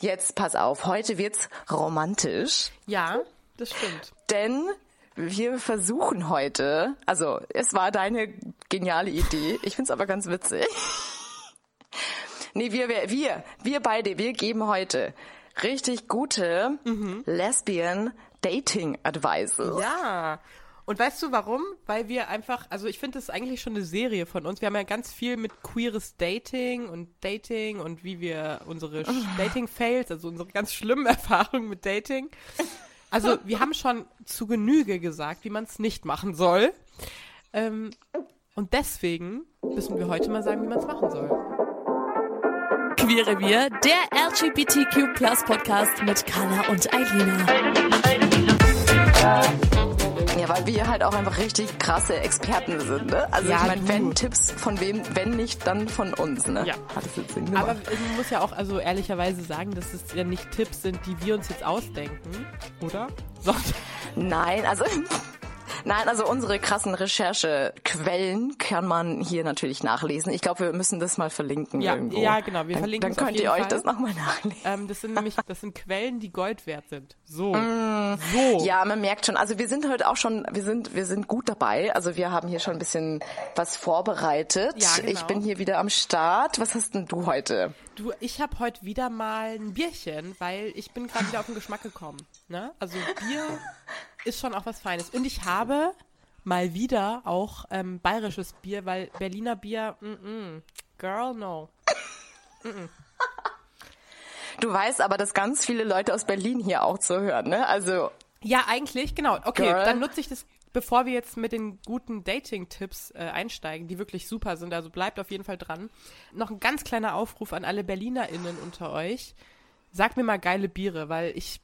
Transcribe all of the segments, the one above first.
Jetzt pass auf, heute wird's romantisch. Ja, das stimmt. Denn wir versuchen heute, also es war deine geniale Idee, ich find's aber ganz witzig. Nee, wir, wir, wir, wir beide, wir geben heute richtig gute Mhm. Lesbian Dating Advices. Ja. Und weißt du warum? Weil wir einfach, also ich finde das ist eigentlich schon eine Serie von uns. Wir haben ja ganz viel mit queeres Dating und Dating und wie wir unsere Dating-Fails, also unsere ganz schlimmen Erfahrungen mit Dating. Also wir haben schon zu Genüge gesagt, wie man es nicht machen soll. Ähm, und deswegen müssen wir heute mal sagen, wie man es machen soll. Queerrevier, der LGBTQ Podcast mit Carla und Eilina. Ja, weil wir halt auch einfach richtig krasse Experten sind, ne? Also Ja, ich meine, wenn Tipps von wem, wenn nicht, dann von uns, ne? Ja. Hat das jetzt Sinn gemacht? Aber man muss ja auch also ehrlicherweise sagen, dass es ja nicht Tipps sind, die wir uns jetzt ausdenken, oder? Sondern Nein, also Nein, also unsere krassen Recherchequellen kann man hier natürlich nachlesen. Ich glaube, wir müssen das mal verlinken Ja, irgendwo. ja, genau, wir dann, verlinken Dann auf könnt ihr jeden euch Fall. das nochmal nachlesen. Ähm, das sind nämlich, das sind Quellen, die Gold wert sind. So. So. Ja, man merkt schon. Also wir sind heute auch schon, wir sind, wir sind gut dabei. Also wir haben hier schon ein bisschen was vorbereitet. Ja, genau. Ich bin hier wieder am Start. Was hast denn du heute? Du, ich habe heute wieder mal ein Bierchen, weil ich bin gerade wieder auf den Geschmack gekommen. Ne? Also Bier ist schon auch was Feines. Und ich habe mal wieder auch ähm, bayerisches Bier, weil Berliner Bier, mm -mm. girl, no. Du weißt aber, dass ganz viele Leute aus Berlin hier auch zuhören, ne? Also Ja, eigentlich, genau. Okay, Girl. dann nutze ich das, bevor wir jetzt mit den guten Dating-Tipps äh, einsteigen, die wirklich super sind, also bleibt auf jeden Fall dran. Noch ein ganz kleiner Aufruf an alle BerlinerInnen unter euch. Sagt mir mal geile Biere, weil ich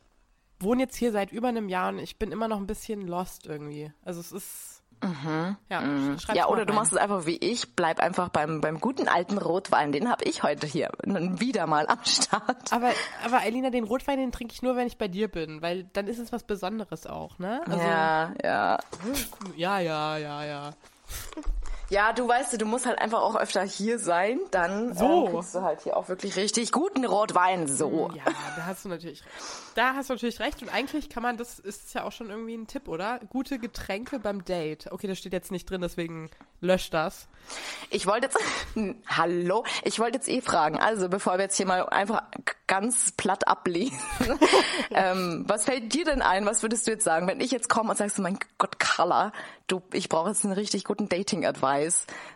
wohne jetzt hier seit über einem Jahr und ich bin immer noch ein bisschen lost irgendwie. Also es ist. Ja, schreibt's Mhm. ja, oder du machst es einfach wie ich, bleib einfach beim beim guten alten Rotwein. Den habe ich heute hier wieder mal am Start. Aber, aber Elina, den Rotwein, den trinke ich nur, wenn ich bei dir bin, weil dann ist es was Besonderes auch, ne? Also, ja, ja. ja, ja, ja, ja. Ja, du weißt, du musst halt einfach auch öfter hier sein, dann So. äh, kriegst du halt hier auch wirklich richtig guten Rotwein. So. Ja, da hast du natürlich recht. Da hast du natürlich recht. Und eigentlich kann man, das ist ja auch schon irgendwie ein Tipp, oder? Gute Getränke beim Date. Okay, das steht jetzt nicht drin, deswegen löscht das. Ich wollte jetzt, hallo, ich wollte jetzt eh fragen, also bevor wir jetzt hier mal einfach ganz platt ablesen, ähm, was fällt dir denn ein, was würdest du jetzt sagen, wenn ich jetzt komme und sagst, mein Gott, Carla, du, ich brauche jetzt einen richtig guten Dating-Advice,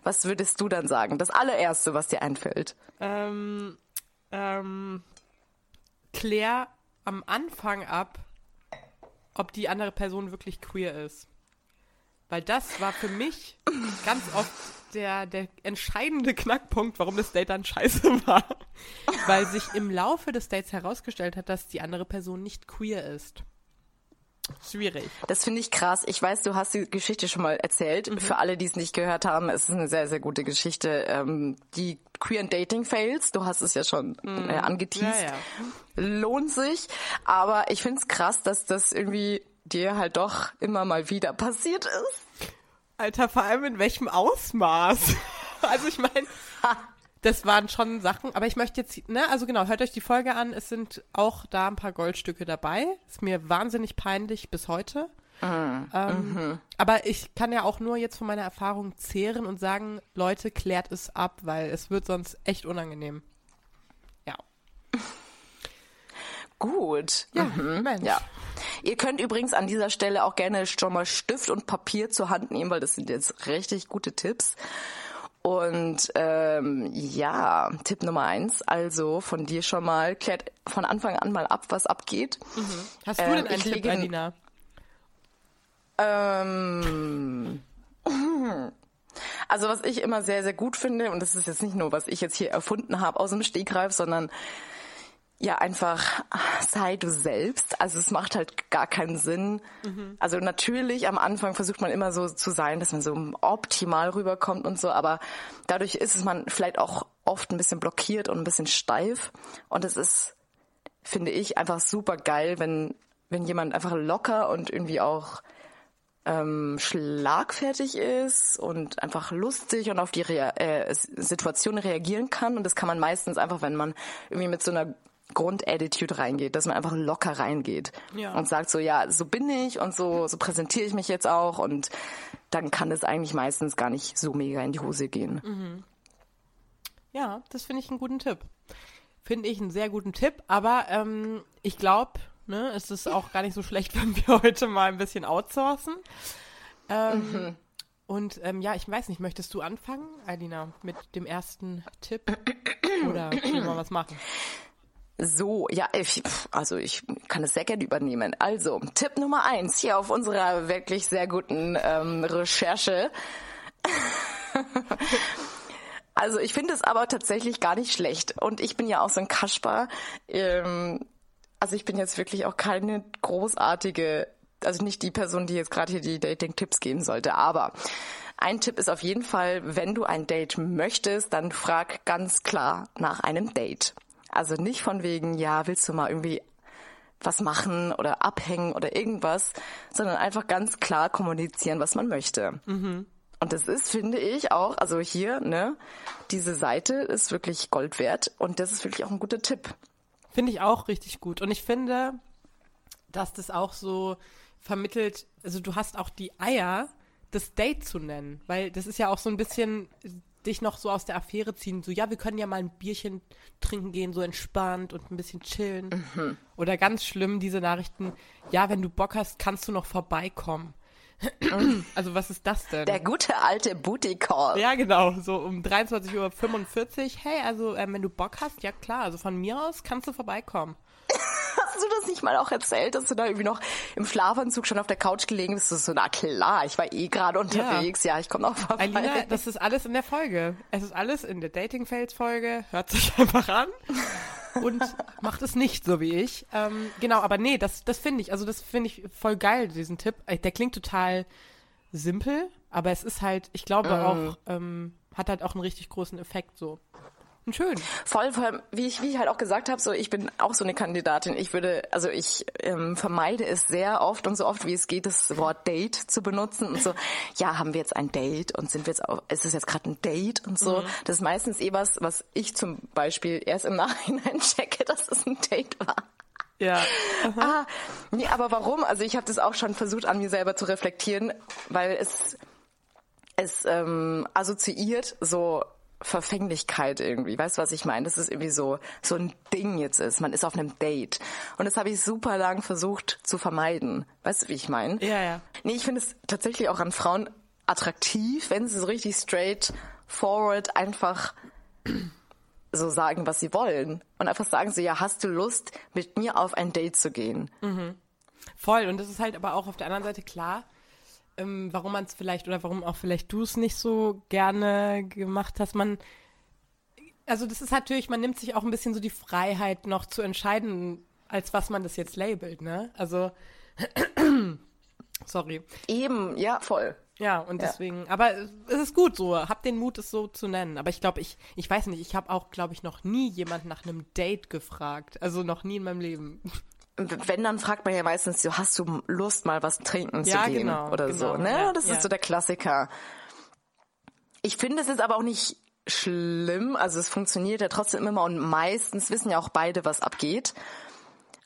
was würdest du dann sagen? Das allererste, was dir einfällt. Ähm, ähm, klär am Anfang ab, ob die andere Person wirklich queer ist. Weil das war für mich ganz oft der, der entscheidende Knackpunkt, warum das Date dann scheiße war. Weil sich im Laufe des Dates herausgestellt hat, dass die andere Person nicht queer ist. Schwierig. Das finde ich krass. Ich weiß, du hast die Geschichte schon mal erzählt. Mhm. Für alle, die es nicht gehört haben, es ist eine sehr, sehr gute Geschichte. Ähm, die Queer Dating Fails, du hast es ja schon äh, angeteased. Mhm. Ja, ja. Lohnt sich. Aber ich finde es krass, dass das irgendwie dir halt doch immer mal wieder passiert ist. Alter, vor allem in welchem Ausmaß? Also ich meine, das waren schon Sachen, aber ich möchte jetzt, ne, also genau, hört euch die Folge an, es sind auch da ein paar Goldstücke dabei. Ist mir wahnsinnig peinlich bis heute. Ähm, Aber ich kann ja auch nur jetzt von meiner Erfahrung zehren und sagen, Leute, klärt es ab, weil es wird sonst echt unangenehm. Ja. Gut. Ja, Mhm. Mensch. Ja. Ihr könnt übrigens an dieser Stelle auch gerne schon mal Stift und Papier zur Hand nehmen, weil das sind jetzt richtig gute Tipps. Und ähm, ja, Tipp Nummer eins, also von dir schon mal, klärt von Anfang an mal ab, was abgeht. Hast du Ähm, denn einen Tipp, lege- Alina? Ähm, Also was ich immer sehr, sehr gut finde, und das ist jetzt nicht nur, was ich jetzt hier erfunden habe aus dem Stegreif, sondern ja einfach sei du selbst. Also es macht halt gar keinen Sinn. Mhm. Also natürlich am Anfang versucht man immer so zu sein, dass man so optimal rüberkommt und so, aber dadurch ist es man vielleicht auch oft ein bisschen blockiert und ein bisschen steif. Und es ist, finde ich, einfach super geil, wenn, wenn jemand einfach locker und irgendwie auch ähm, schlagfertig ist und einfach lustig und auf die Rea äh, Situation reagieren kann. Und das kann man meistens einfach, wenn man irgendwie mit so einer Grundattitude reingeht, dass man einfach locker reingeht ja. und sagt so, ja, so bin ich und so, so präsentiere ich mich jetzt auch und dann kann es eigentlich meistens gar nicht so mega in die Hose gehen. Mhm. Ja, das finde ich einen guten Tipp. Finde ich einen sehr guten Tipp, aber ähm, ich glaube, ne, es ist auch gar nicht so schlecht, wenn wir heute mal ein bisschen outsourcen. Ähm, mhm. Und ähm, ja, ich weiß nicht, möchtest du anfangen, Alina, mit dem ersten Tipp? Oder wollen wir mal was machen? So, ja, ich, also ich kann es sehr gerne übernehmen. Also, Tipp Nummer eins hier auf unserer wirklich sehr guten ähm, Recherche. also ich finde es aber tatsächlich gar nicht schlecht. Und ich bin ja auch so ein Kasper. Ähm, also ich bin jetzt wirklich auch keine großartige, also nicht die Person, die jetzt gerade hier die Dating-Tipps geben sollte. Aber ein Tipp ist auf jeden Fall, wenn du ein Date möchtest, dann frag ganz klar nach einem Date. Also nicht von wegen, ja, willst du mal irgendwie was machen oder abhängen oder irgendwas, sondern einfach ganz klar kommunizieren, was man möchte. Mhm. Und das ist, finde ich, auch, also hier, ne, diese Seite ist wirklich Gold wert und das ist wirklich auch ein guter Tipp. Finde ich auch richtig gut. Und ich finde, dass das auch so vermittelt, also du hast auch die Eier, das Date zu nennen, weil das ist ja auch so ein bisschen dich noch so aus der Affäre ziehen, so ja, wir können ja mal ein Bierchen trinken gehen, so entspannt und ein bisschen chillen. Mhm. Oder ganz schlimm, diese Nachrichten, ja, wenn du Bock hast, kannst du noch vorbeikommen. also was ist das denn? Der gute alte Booty Call. Ja, genau, so um 23.45 Uhr. Hey, also ähm, wenn du Bock hast, ja klar, also von mir aus kannst du vorbeikommen. Hast du das nicht mal auch erzählt, dass du da irgendwie noch im Schlafanzug schon auf der Couch gelegen bist? So, na klar, ich war eh gerade unterwegs. Ja, ja ich komme noch vorbei. Alina, das ist alles in der Folge. Es ist alles in der Dating Fails Folge. Hört sich einfach an. und macht es nicht so wie ich. Ähm, genau, aber nee, das, das finde ich, also das finde ich voll geil, diesen Tipp. Äh, der klingt total simpel, aber es ist halt, ich glaube mm. auch, ähm, hat halt auch einen richtig großen Effekt so. Schön. Voll, voll, wie ich, wie ich halt auch gesagt habe, so ich bin auch so eine Kandidatin. Ich würde, also ich ähm, vermeide es sehr oft und so oft wie es geht, das Wort Date zu benutzen und so. Ja, haben wir jetzt ein Date und sind wir jetzt auch, ist es jetzt gerade ein Date und so. Mhm. Das ist meistens eh was, was ich zum Beispiel erst im Nachhinein checke, dass es ein Date war. Ja. Ah, nee, aber warum? Also ich habe das auch schon versucht an mir selber zu reflektieren, weil es es ähm, assoziiert so Verfänglichkeit irgendwie. Weißt du, was ich meine? Das ist irgendwie so, so ein Ding jetzt ist. Man ist auf einem Date. Und das habe ich super lang versucht zu vermeiden. Weißt du, wie ich meine? Ja, ja. Nee, ich finde es tatsächlich auch an Frauen attraktiv, wenn sie so richtig straight forward einfach so sagen, was sie wollen. Und einfach sagen so, ja, hast du Lust, mit mir auf ein Date zu gehen? Mhm. Voll. Und das ist halt aber auch auf der anderen Seite klar ähm, warum man es vielleicht oder warum auch vielleicht du es nicht so gerne gemacht hast. Man, also das ist natürlich, man nimmt sich auch ein bisschen so die Freiheit noch zu entscheiden, als was man das jetzt labelt, ne? Also, sorry. Eben, ja, voll. Ja, und ja. deswegen, aber es ist gut so, hab den Mut, es so zu nennen. Aber ich glaube, ich, ich weiß nicht, ich habe auch, glaube ich, noch nie jemand nach einem Date gefragt. Also noch nie in meinem Leben wenn, dann fragt man ja meistens so, hast du Lust, mal was trinken ja, zu gehen genau, oder genau, so, ne? Ja, das ja. ist so der Klassiker. Ich finde es ist aber auch nicht schlimm, also es funktioniert ja trotzdem immer und meistens wissen ja auch beide, was abgeht.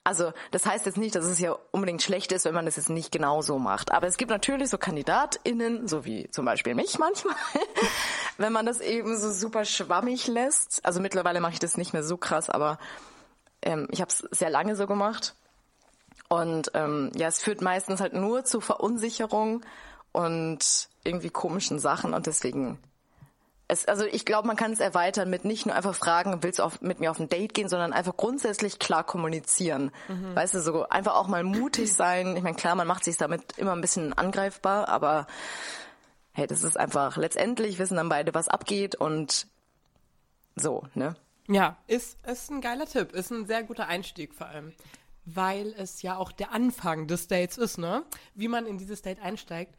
Also das heißt jetzt nicht, dass es ja unbedingt schlecht ist, wenn man das jetzt nicht genau so macht. Aber es gibt natürlich so KandidatInnen, so wie zum Beispiel mich manchmal, wenn man das eben so super schwammig lässt. Also mittlerweile mache ich das nicht mehr so krass, aber ähm, ich habe es sehr lange so gemacht. Und ähm, ja, es führt meistens halt nur zu Verunsicherung und irgendwie komischen Sachen und deswegen es, also ich glaube, man kann es erweitern mit nicht nur einfach fragen, willst du auf, mit mir auf ein Date gehen, sondern einfach grundsätzlich klar kommunizieren. Mhm. Weißt du, so einfach auch mal mutig sein. Ich meine, klar, man macht sich damit immer ein bisschen angreifbar, aber hey, das ist einfach, letztendlich wissen dann beide, was abgeht und so, ne? Ja, ist, ist ein geiler Tipp. Ist ein sehr guter Einstieg vor allem. Weil es ja auch der Anfang des Dates ist, ne? Wie man in dieses Date einsteigt.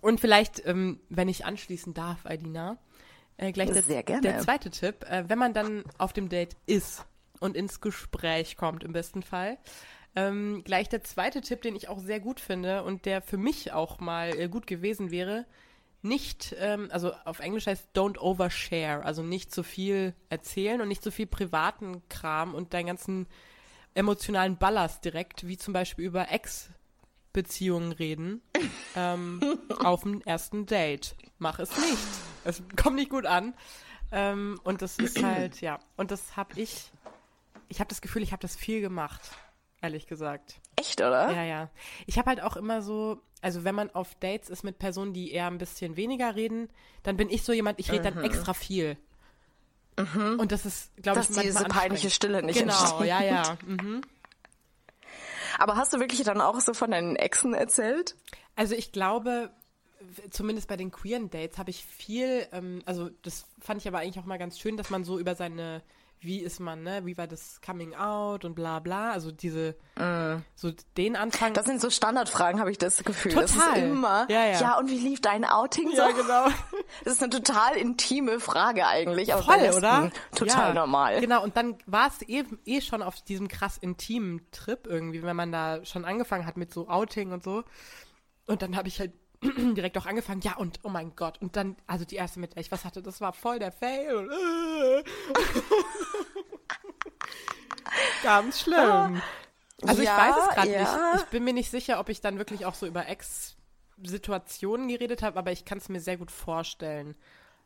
Und vielleicht, ähm, wenn ich anschließen darf, Aidina, äh, gleich der, Sehr gerne. der zweite Tipp. Äh, wenn man dann auf dem Date ist und ins Gespräch kommt, im besten Fall, ähm, gleich der zweite Tipp, den ich auch sehr gut finde und der für mich auch mal äh, gut gewesen wäre, nicht, ähm, also auf Englisch heißt don't overshare, also nicht zu viel erzählen und nicht zu viel privaten Kram und deinen ganzen emotionalen Ballast direkt, wie zum Beispiel über Ex-Beziehungen reden, ähm, auf dem ersten Date. Mach es nicht. Es kommt nicht gut an. Ähm, und das ist halt, ja, und das habe ich, ich habe das Gefühl, ich habe das viel gemacht, ehrlich gesagt. Echt, oder? Ja, ja. Ich habe halt auch immer so, also wenn man auf Dates ist mit Personen, die eher ein bisschen weniger reden, dann bin ich so jemand, ich rede dann extra viel. Und das ist, glaube ich, manchmal diese peinliche. Stille nicht Genau, entsteht. ja, ja. Mhm. Aber hast du wirklich dann auch so von deinen Exen erzählt? Also ich glaube, zumindest bei den queeren Dates habe ich viel, ähm, also das fand ich aber eigentlich auch mal ganz schön, dass man so über seine, wie ist man, ne, wie war das Coming Out und bla bla, also diese, so den Anfang. Das sind so Standardfragen, habe ich das Gefühl. Das ist Total. immer, Ja, ja. und wie lief dein Outing so? ja, genau. Das ist eine total intime Frage eigentlich. Aber Voll, beim Lesben oder? Total ja. normal. Genau, und dann war es eh, eh schon auf diesem krass intimen Trip irgendwie, wenn man da schon angefangen hat mit so Outing und so. Und dann habe ich halt direkt auch angefangen, ja, und oh mein Gott. Und dann, also die erste, mit der ich was hatte, das war voll der Fail. Äh. Ganz schlimm. Also ich Ja, weiß es gerade ja. nicht. Ich bin mir nicht sicher, ob ich dann wirklich auch so über Ex-Situationen geredet habe, aber ich kann es mir sehr gut vorstellen.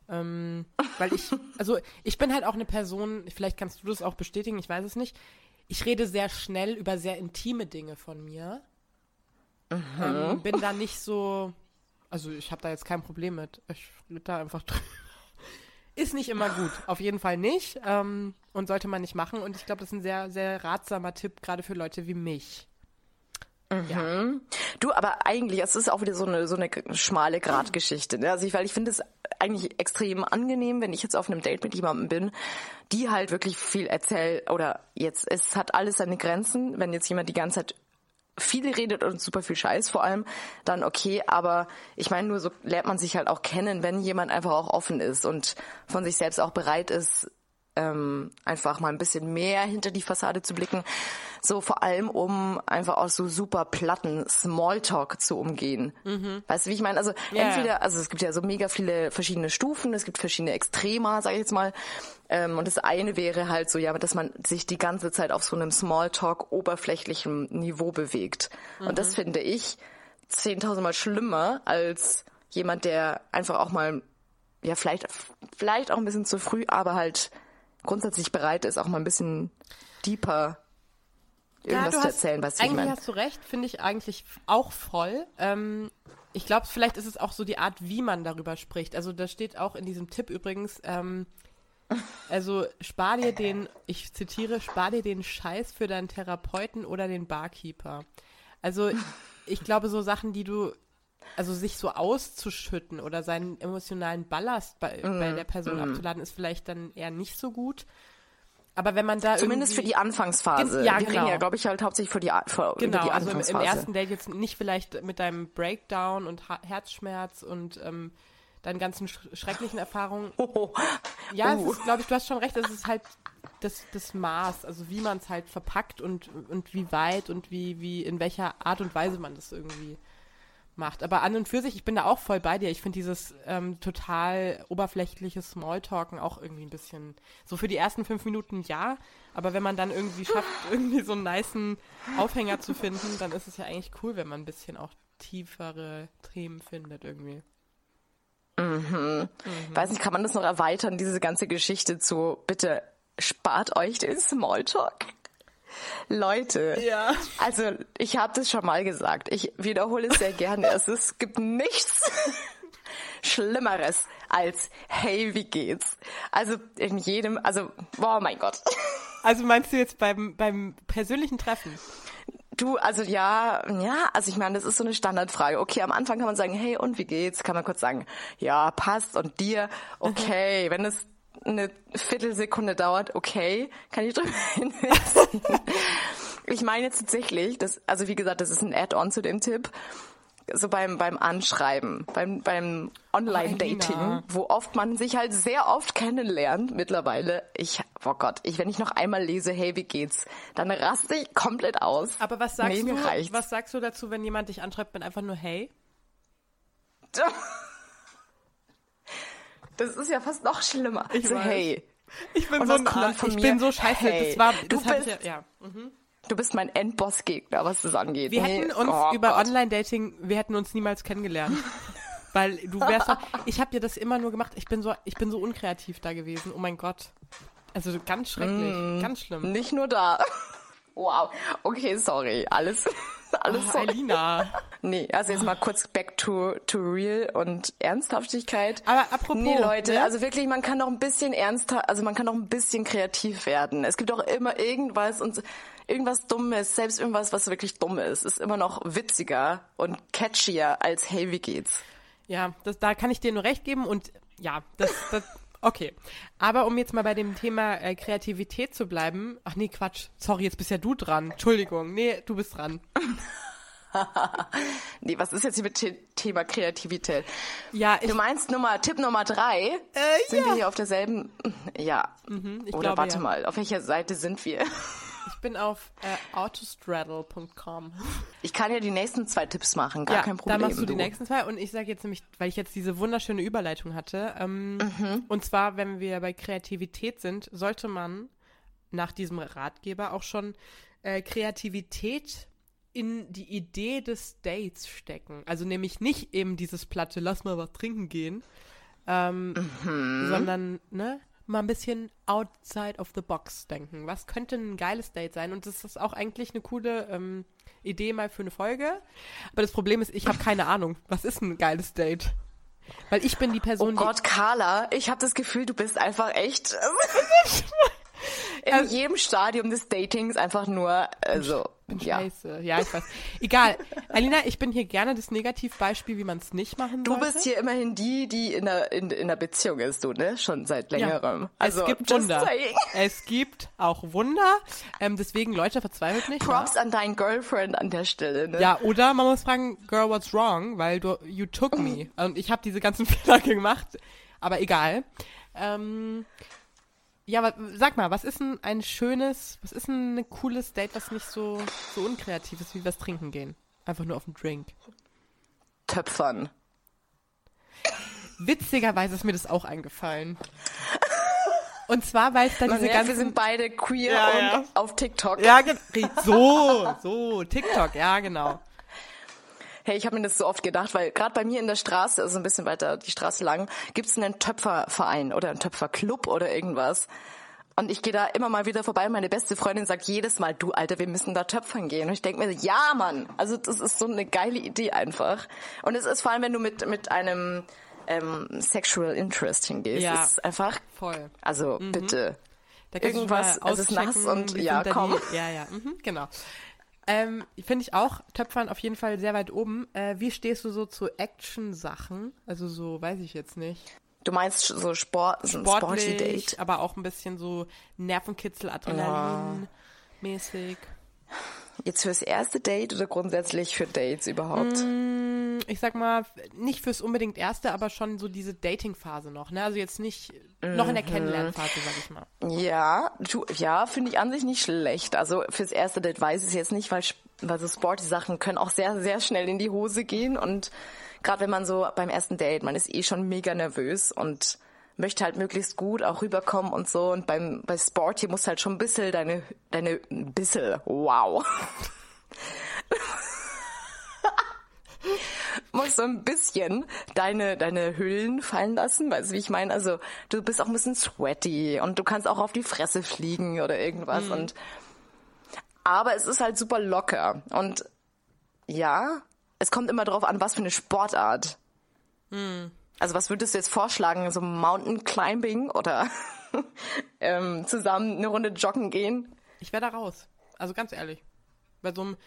Ähm, weil ich, also ich bin halt auch eine Person, vielleicht kannst du das auch bestätigen, ich weiß es nicht. Ich rede sehr schnell über sehr intime Dinge von mir. Ähm, bin da nicht so, also ich habe da jetzt kein Problem mit. Ich rede da einfach drüber. Ist nicht immer gut, auf jeden Fall nicht. Ähm, und sollte man nicht machen. Und ich glaube, das ist ein sehr, sehr ratsamer Tipp, gerade für Leute wie mich. Du, aber eigentlich, es ist auch wieder so eine, so eine schmale Gratgeschichte. Ne? Also ich, weil ich finde es eigentlich extrem angenehm, wenn ich jetzt auf einem Date mit jemandem bin, die halt wirklich viel erzählt oder jetzt, es hat alles seine Grenzen. Wenn jetzt jemand die ganze Zeit viel redet und super viel Scheiß vor allem, dann okay, aber ich meine, nur so lernt man sich halt auch kennen, wenn jemand einfach auch offen ist und von sich selbst auch bereit ist, ähm, einfach mal ein bisschen mehr hinter die Fassade zu blicken. So vor allem, um einfach auch so super platten Smalltalk zu umgehen. Weißt du, wie ich meine? Also Ja. entweder, also es gibt ja so mega viele verschiedene Stufen, es gibt verschiedene Extrema, sage ich jetzt mal. Ähm, und das eine wäre halt so, ja, dass man sich die ganze Zeit auf so einem Smalltalk oberflächlichem Niveau bewegt. Und das finde ich zehntausendmal schlimmer als jemand, der einfach auch mal, ja, vielleicht, vielleicht auch ein bisschen zu früh, aber halt grundsätzlich bereit ist, auch mal ein bisschen deeper irgendwas zu hast- erzählen, was ich Eigentlich meine. hast du recht, finde ich eigentlich auch voll. Ähm, ich glaube, vielleicht ist es auch so die Art, wie man darüber spricht. Also da steht auch in diesem Tipp übrigens, ähm, also spar dir den, ich zitiere, spar dir den Scheiß für deinen Therapeuten oder den Barkeeper. Also ich glaube, so Sachen, die du, also sich so auszuschütten oder seinen emotionalen Ballast bei, Mhm, bei der Person abzuladen, ist vielleicht dann eher nicht so gut. Aber wenn man da Zumindest für die Anfangsphase. Ja, Wir genau. reden ja, glaube ich, halt hauptsächlich für die, für, Genau, die also im, im Anfangsphase. ersten Date jetzt nicht vielleicht mit deinem Breakdown und ha Herzschmerz und ähm, deinen ganzen sch schrecklichen Erfahrungen. Oh, Ja, Uh. es ist, glaube ich, du hast schon recht, es ist halt das, das Maß, also wie man es halt verpackt und, und wie weit und wie, wie, in welcher Art und Weise man das irgendwie macht. Aber an und für sich, ich bin da auch voll bei dir. Ich finde dieses ähm, total oberflächliche Smalltalken auch irgendwie ein bisschen, so für die ersten fünf Minuten ja, aber wenn man dann irgendwie schafft, irgendwie so einen nicen Aufhänger zu finden, dann ist es ja eigentlich cool, wenn man ein bisschen auch tiefere Themen findet irgendwie. Weiß nicht, kann man das noch erweitern, diese ganze Geschichte zu, bitte spart euch den Smalltalk? Leute, Ja. also ich habe das schon mal gesagt, ich wiederhole es sehr gerne. Es ist, gibt nichts Schlimmeres als Hey, wie geht's? Also in jedem, also, oh mein Gott. Also meinst du jetzt beim, beim persönlichen Treffen? Du, also ja, ja, also ich meine, das ist so eine Standardfrage. Okay, am Anfang kann man sagen, hey, und wie geht's? Kann man kurz sagen, ja, passt und dir, okay. Wenn es eine Viertelsekunde dauert, okay, kann ich drüber hinweisen. ich meine jetzt tatsächlich, das, also wie gesagt, das ist ein Add-on zu dem Tipp so beim, beim Anschreiben, beim, beim Online-Dating, wo oft man sich halt sehr oft kennenlernt mittlerweile. Ich, oh Gott, ich, wenn ich noch einmal lese, hey, wie geht's, dann raste ich komplett aus. Aber was sagst nee, du? Reicht's. Was sagst du dazu, wenn jemand dich anschreibt mit einfach nur Hey? Das ist ja fast noch schlimmer. Ich so, weiß. hey, Ich bin Und so ein Arsch. von Ich mir? bin so scheiße. Hey, das war, du das hab ich ja, bist- ja. du bist mein Endboss-Gegner, was das angeht. Wir Nee, hätten uns oh über. Online-Dating, wir hätten uns niemals kennengelernt. Weil du wärst doch, ich habe dir das immer nur gemacht, ich bin so, ich bin so unkreativ da gewesen, oh mein Gott. Also ganz schrecklich, Mm. ganz schlimm. Nicht nur da. Wow. Okay, sorry. Alles, alles Oh, sorry. Alina. Nee, also jetzt mal kurz back to, to real und Ernsthaftigkeit. Aber apropos, Nee, Leute, ne? also wirklich, man kann doch ein bisschen ernster, also man kann doch ein bisschen kreativ werden. Es gibt auch immer irgendwas und irgendwas Dummes, selbst irgendwas, was wirklich dumm ist, ist immer noch witziger und catchier als hey, wie geht's? Ja, das, da kann ich dir nur recht geben und ja, das, das, okay. Aber um jetzt mal bei dem Thema äh, Kreativität zu bleiben, ach nee, Quatsch, sorry, jetzt bist ja du dran. Entschuldigung, nee, du bist dran. Nee, was ist jetzt hier mit The Thema Kreativität? Ja, ich, Du meinst Nummer, Tipp Nummer drei? Äh, sind ja. wir hier auf derselben? Ja. ich Oder glaube, warte ja. mal, auf welcher Seite sind wir? ich bin auf äh, autostraddle.com. Ich kann ja die nächsten zwei Tipps machen, gar ja, kein Problem. da machst du die nächsten zwei und ich sage jetzt nämlich, weil ich jetzt diese wunderschöne Überleitung hatte, ähm, Mhm. und zwar, wenn wir bei Kreativität sind, sollte man nach diesem Ratgeber auch schon äh, Kreativität in die Idee des Dates stecken. Also nämlich nicht eben dieses platte, lass mal was trinken gehen, ähm, Mhm. sondern ne, mal ein bisschen outside of the box denken. Was könnte ein geiles Date sein? Und das ist auch eigentlich eine coole ähm, Idee mal für eine Folge. Aber das Problem ist, ich habe keine Ahnung. Was ist ein geiles Date? Weil ich bin die Oh Person, Gott, Carla, ich habe das Gefühl, du bist einfach echt in Also- jedem Stadium des Datings einfach nur, also, die ja. Scheiße. Ja, ich weiß. Egal. Alina, ich bin hier gerne das Negativbeispiel, wie man es nicht machen Du sollte. bist hier immerhin die, die in der, in, in der Beziehung ist, du, ne? Schon seit längerem. Ja, Also, es gibt Wunder. saying. Es gibt auch Wunder. Ähm, deswegen, Leute, verzweifelt nicht. Props an deinen Girlfriend an der Stelle, ne? Ja, oder man muss fragen, Girl, what's wrong? Weil du, you took me. Und ich habe diese ganzen Fehler gemacht. Aber egal. Ähm, ja, aber sag mal, was ist denn ein schönes, was ist denn ein cooles Date, was nicht so, so unkreativ ist, wie was trinken gehen? Einfach nur auf einen Drink. Töpfern. Witzigerweise ist mir das auch eingefallen. Und zwar, weil es da Man diese merkt, wir ganzen... sind beide queer Ja, und ja. auf TikTok. Ja, so, so, TikTok, ja, genau. Hey, ich habe mir das so oft gedacht, weil gerade bei mir in der Straße, also ein bisschen weiter die Straße lang, gibt's einen Töpferverein oder einen Töpferclub oder irgendwas. Und ich gehe da immer mal wieder vorbei. Meine beste Freundin sagt jedes Mal, du Alter, wir müssen da töpfern gehen. Und ich denke mir, ja, Mann. Also das ist so eine geile Idee einfach. Und es ist vor allem, wenn du mit mit einem ähm, Sexual Interest hingehst, Ja. ist einfach, Voll. also bitte. Da Irgendwas, es ist nass und ja, komm. Ja, ja, mhm, genau. Ähm, Finde ich auch, Töpfern auf jeden Fall sehr weit oben. Äh, wie stehst du so zu Action-Sachen? Also so, weiß ich jetzt nicht. Du meinst so Sport, so Sportlich, Date? aber auch ein bisschen so Nervenkitzel, Adrenalin mäßig. Jetzt fürs erste Date oder grundsätzlich für Dates überhaupt? Ich sag mal, nicht fürs unbedingt erste, aber schon so diese Dating-Phase noch. Ne? Also jetzt nicht noch in der Kennenlernphase, sag ich mal. Ja, du, ja, finde ich an sich nicht schlecht. Also fürs erste Date weiß ich es jetzt nicht, weil, weil so Sporty-Sachen können auch sehr, sehr schnell in die Hose gehen. Und gerade wenn man so beim ersten Date, man ist eh schon mega nervös und möchte halt möglichst gut auch rüberkommen und so. Und beim bei Sporty musst halt schon ein bisschen deine, deine, ein bisschen, wow. musst so ein bisschen deine, deine Hüllen fallen lassen, weißt du, wie ich meine? Also du bist auch ein bisschen sweaty und du kannst auch auf die Fresse fliegen oder irgendwas und aber es ist halt super locker und ja, es kommt immer darauf an, was für eine Sportart. Also was würdest du jetzt vorschlagen? So Mountain Climbing oder ähm, zusammen eine Runde joggen gehen? Ich wäre da raus. Also ganz ehrlich. Bei so einem,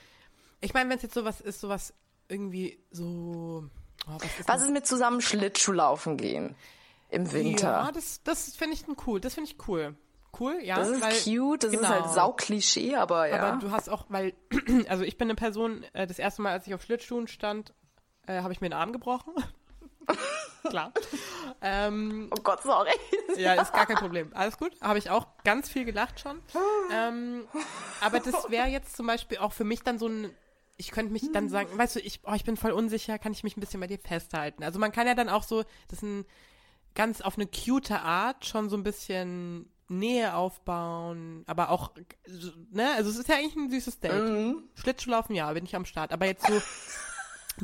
Ich meine, wenn es jetzt sowas ist, sowas irgendwie so. Oh, was ist Was ist mit zusammen Schlittschuhlaufen gehen im Winter? Ja, das, das finde ich cool. Das finde ich cool. Cool, ja. das ist weil, cute, das ist genau. halt sauklischee, aber ja. Aber du hast auch, weil, also ich bin eine Person, äh, das erste Mal, als ich auf Schlittschuhen stand, äh, habe ich mir den Arm gebrochen. Klar. Ähm, oh Gott, sorry. ja, ist gar kein Problem. Alles gut. Habe ich auch ganz viel gelacht schon. Ähm, aber das wäre jetzt zum Beispiel auch für mich dann so ein, ich könnte mich dann sagen, weißt du, ich, oh, ich bin voll unsicher, kann ich mich ein bisschen bei dir festhalten? Also man kann ja dann auch so, das ist ein ganz auf eine cute Art schon so ein bisschen Nähe aufbauen, aber auch, ne, also es ist ja eigentlich ein süßes Date. Mhm. Schlittschuhlaufen, ja, bin ich am Start. Aber jetzt so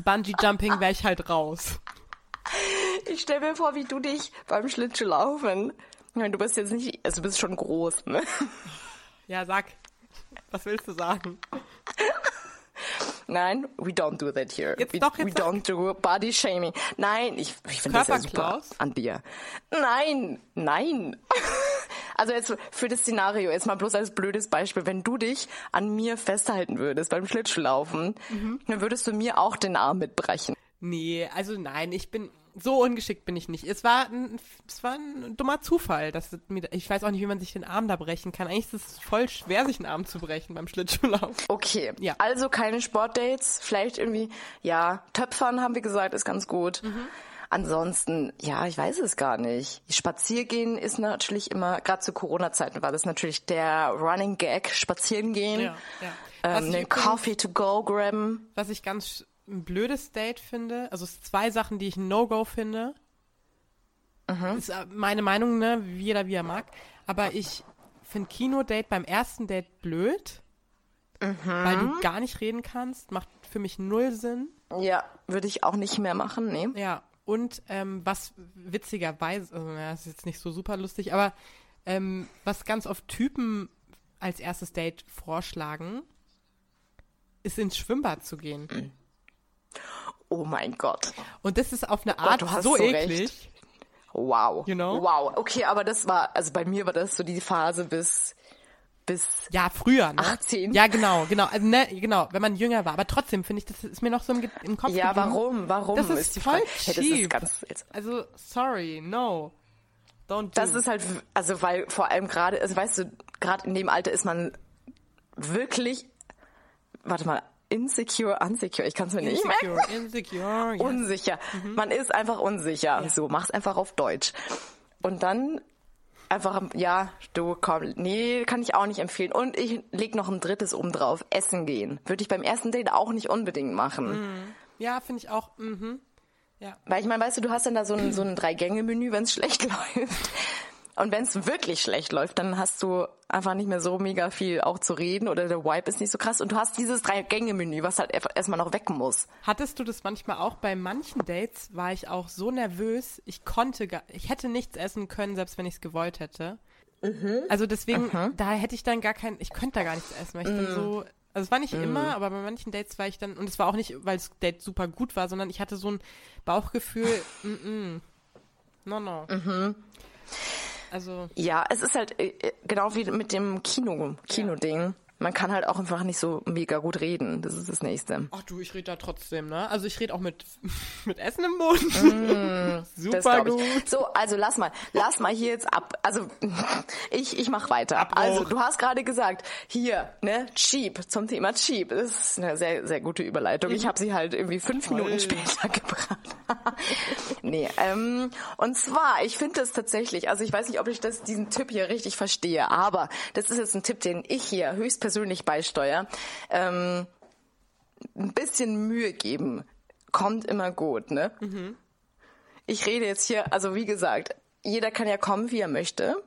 Bungee Jumping wäre ich halt raus. Ich stell mir vor, wie du dich beim Schlittschuhlaufen. Ich meine, du bist jetzt nicht, also du bist schon groß, ne? Ja, sag, was willst du sagen? Nein, we don't do that here. Jetzt we, doch, jetzt we sag. don't do body shaming. Nein, ich, ich finde das ja super an dir. Nein, nein. Also jetzt für das Szenario, jetzt mal bloß als blödes Beispiel, wenn du dich an mir festhalten würdest beim Schlittschuhlaufen, Mhm. dann würdest du mir auch den Arm mitbrechen. Nee, also nein, ich bin so ungeschickt bin ich nicht. Es war ein, es war ein dummer Zufall, dass mir, ich weiß auch nicht, wie man sich den Arm da brechen kann. Eigentlich ist es voll schwer, sich einen Arm zu brechen beim Schlittschuhlauf. Okay, Ja. also keine Sportdates, vielleicht irgendwie, ja, Töpfern haben wir gesagt, ist ganz gut. Mhm. Ansonsten, ja, ich weiß es gar nicht. Spaziergehen ist natürlich immer, gerade zu Corona-Zeiten war das natürlich der Running Gag, spazieren gehen, Ja, ja. Ähm, den Coffee to go grabben. Was ich ganz ein blödes Date finde, also es sind zwei Sachen, die ich ein No-Go finde. Ist äh, meine Meinung, ne? Wie jeder wie er mag. Aber ich finde Kinodate beim ersten Date blöd, weil du gar nicht reden kannst. Macht für mich null Sinn. Ja, würde ich auch nicht mehr machen, nee. Ja, und ähm, was witzigerweise, also, ja, das ist jetzt nicht so super lustig, aber ähm, was ganz oft Typen als erstes Date vorschlagen, ist ins Schwimmbad zu gehen. Oh mein Gott. Und das ist auf eine Gott, Art du hast so so eklig. recht. Wow. You know? Wow. Okay, aber das war, also bei mir war das so die Phase bis, bis Ja, früher, ne? 18? Ja, genau, genau. Also, ne, genau, wenn man jünger war. Aber trotzdem finde ich, das ist mir noch so im, im Kopf Ja, geblieben. warum? Warum Das ist, ist die voll Frage. Hey, das ist cheap. ganz- also, sorry, no. Don't do. Das ist halt, also weil vor allem gerade, also weißt du, gerade in dem Alter ist man wirklich, warte mal, insecure, unsecure, ich kann es mir nicht merken. insecure, insecure, ja. Unsicher. Man ist einfach unsicher. So, mach's einfach auf Deutsch. Und dann einfach, ja, du komm, nee, kann ich auch nicht empfehlen. Und ich leg noch ein drittes oben drauf, essen gehen. Würde ich beim ersten Date auch nicht unbedingt machen. Ja, finde ich auch, mhm. Ja. Weil ich meine, weißt du, du hast dann da so ein, so ein Drei-Gänge-Menü, wenn es schlecht läuft. Und wenn es wirklich schlecht läuft, dann hast du einfach nicht mehr so mega viel auch zu reden oder der Vibe ist nicht so krass. Und du hast dieses Drei-Gänge-Menü, was halt erstmal noch weg muss. Hattest du das manchmal auch? Bei manchen Dates war ich auch so nervös, ich konnte gar, ich hätte nichts essen können, selbst wenn ich es gewollt hätte. Also deswegen, da hätte ich dann gar kein, ich könnte da gar nichts essen, weil ich dann so, also es war nicht immer, aber bei manchen Dates war ich dann, und es war auch nicht, weil das Date super gut war, sondern ich hatte so ein Bauchgefühl, mm, mm, no, no. Also, Ja, es ist halt äh, äh, genau wie mit dem Kino, Kino-Ding. Man kann halt auch einfach nicht so mega gut reden. Das ist das Nächste. ach du, ich rede da trotzdem, ne? Also ich rede auch mit, mit Essen im Mund. Das super gut. So, also lass mal, lass mal hier jetzt ab. Also ich, ich mach weiter. Abbruch. Also du hast gerade gesagt, hier, ne, cheap, zum Thema cheap. Das ist eine sehr, sehr gute Überleitung. Ich habe sie halt irgendwie fünf Toll. Minuten später gebracht. nee, ähm, und zwar, ich finde das tatsächlich, also ich weiß nicht, ob ich das, diesen Tipp hier richtig verstehe, aber das ist jetzt ein Tipp, den ich hier höchstpersönlich beisteuere. Ähm, ein bisschen Mühe geben kommt immer gut, ne? Ich rede jetzt hier, also wie gesagt, jeder kann ja kommen, wie er möchte.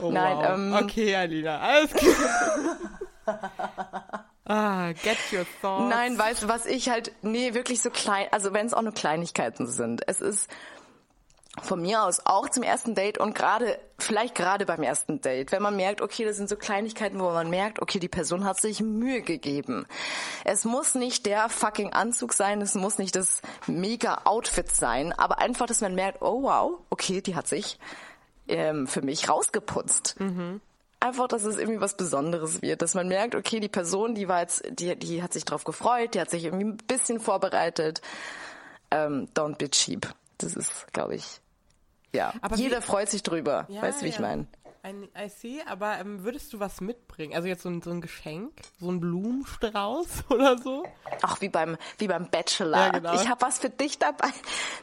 Oh, Nein, wow. ähm, Okay, Alina, alles klar. ah, get your thoughts. Nein, weißt du, was ich halt, nee, wirklich so klein, also wenn es auch nur Kleinigkeiten sind. Es ist von mir aus auch zum ersten Date und gerade, vielleicht gerade beim ersten Date, wenn man merkt, okay, das sind so Kleinigkeiten, wo man merkt, okay, die Person hat sich Mühe gegeben. Es muss nicht der fucking Anzug sein, es muss nicht das mega Outfit sein, aber einfach, dass man merkt, oh wow, okay, die hat sich ähm, für mich rausgeputzt. einfach, dass es irgendwie was Besonderes wird, dass man merkt, okay, die Person, die war jetzt, die, die hat sich drauf gefreut, die hat sich irgendwie ein bisschen vorbereitet. Ähm, don't be cheap. Das ist, glaube ich, ja. Aber Jeder wie- freut sich drüber. Ja, weißt du, wie ich ja. meine? Ein, I see, aber ähm, würdest du was mitbringen? Also jetzt so ein, so ein Geschenk? So ein Blumenstrauß oder so? Auch wie beim, wie beim Bachelor. Ja, genau. Ich habe was für dich dabei.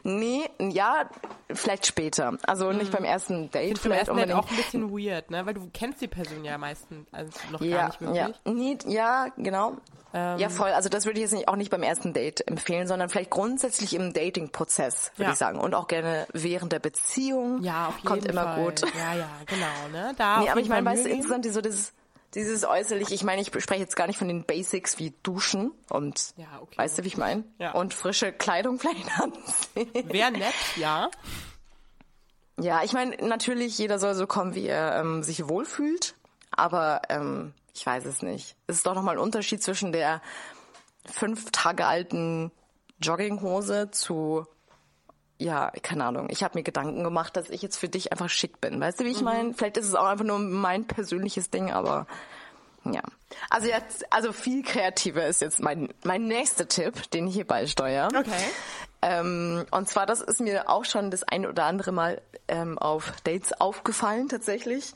Nee, ja, vielleicht später. Also nicht beim ersten Date Finde ich beim vielleicht ersten Date unbedingt. auch ein bisschen weird, ne? Weil du kennst die Person ja meistens also noch ja, gar nicht wirklich. Ähm. ja, nee, ja, genau. ja, voll. Also das würde ich jetzt nicht, auch nicht beim ersten Date empfehlen, sondern vielleicht grundsätzlich im Dating-Prozess, würde Ja. ich sagen. Und auch gerne während der Beziehung. Ja, auf jeden Kommt immer Fall. gut. Ja, ja, genau, ne? Da Nee, aber ich meine, weißt du, insgesamt so dieses, dieses äußerlich, ich meine, ich spreche jetzt gar nicht von den Basics wie Duschen und, Ja, okay. weißt du, wie ich meine? Ja. Und frische Kleidung vielleicht anziehen. Wäre nett, ja. Ja, ich meine, natürlich, jeder soll so kommen, wie er ähm, sich wohlfühlt, aber ähm, ich weiß es nicht. Es ist doch nochmal ein Unterschied zwischen der fünf Tage alten Jogginghose zu, ja, keine Ahnung. Ich habe mir Gedanken gemacht, dass ich jetzt für dich einfach schick bin. Weißt du, wie ich meine? Vielleicht ist es auch einfach nur mein persönliches Ding, aber ja. Also jetzt, also viel kreativer ist jetzt mein, mein nächster Tipp, den ich hier beisteuere. Okay. Ähm, und zwar, das ist mir auch schon das ein oder andere Mal ähm, auf Dates aufgefallen tatsächlich.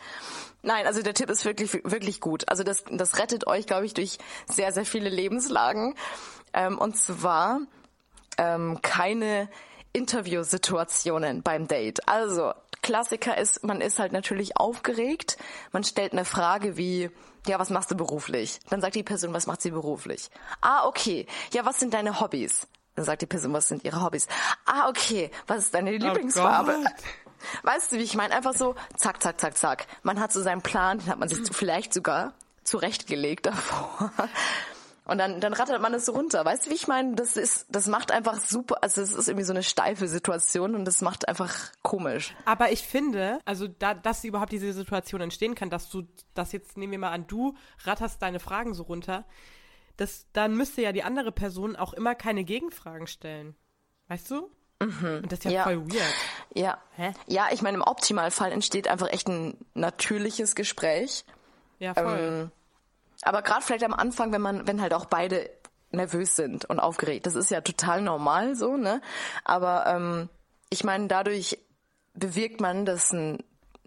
Nein, also der Tipp ist wirklich, wirklich gut. Also das, das rettet euch, glaube ich, durch sehr, sehr viele Lebenslagen. Ähm, und zwar ähm, keine Interviewsituationen beim Date. Also Klassiker ist, man ist halt natürlich aufgeregt. Man stellt eine Frage wie, ja, was machst du beruflich? Dann sagt die Person, was macht sie beruflich? Ah, okay. Ja, was sind deine Hobbys? Dann sagt die Person, was sind ihre Hobbys? Ah, okay. Was ist deine Lieblingsfarbe? Gott. Weißt du, wie ich meine? Einfach so, zack, zack, zack, zack. Man hat so seinen Plan, den hat man sich vielleicht sogar zurechtgelegt davor. Und dann, dann rattert man es so runter. Weißt du, wie ich meine? Das ist, das macht einfach super, also es ist irgendwie so eine steife Situation und das macht einfach komisch. Aber ich finde, also da, dass überhaupt diese Situation entstehen kann, dass du, das jetzt nehmen wir mal an, du ratterst deine Fragen so runter, das, dann müsste ja die andere Person auch immer keine Gegenfragen stellen. Weißt du? Und das ist ja, Ja. voll weird. Ja. Hä? Ja, ich meine, im Optimalfall entsteht einfach echt ein natürliches Gespräch. Ja, voll. Ähm, aber gerade vielleicht am Anfang, wenn man, wenn halt auch beide nervös sind und aufgeregt, das ist ja total normal so, ne? Aber ähm, ich meine, dadurch bewirkt man, dass ein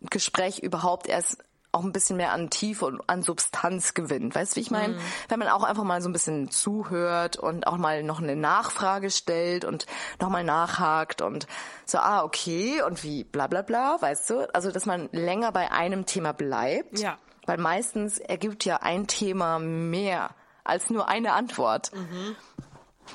Gespräch überhaupt erst auch ein bisschen mehr an Tiefe und an Substanz gewinnt. Weißt du, wie ich meine? Wenn man auch einfach mal so ein bisschen zuhört und auch mal noch eine Nachfrage stellt und nochmal nachhakt und so, ah, okay, und wie, bla bla bla, weißt du? Also, dass man länger bei einem Thema bleibt. Ja. Weil meistens ergibt ja ein Thema mehr als nur eine Antwort.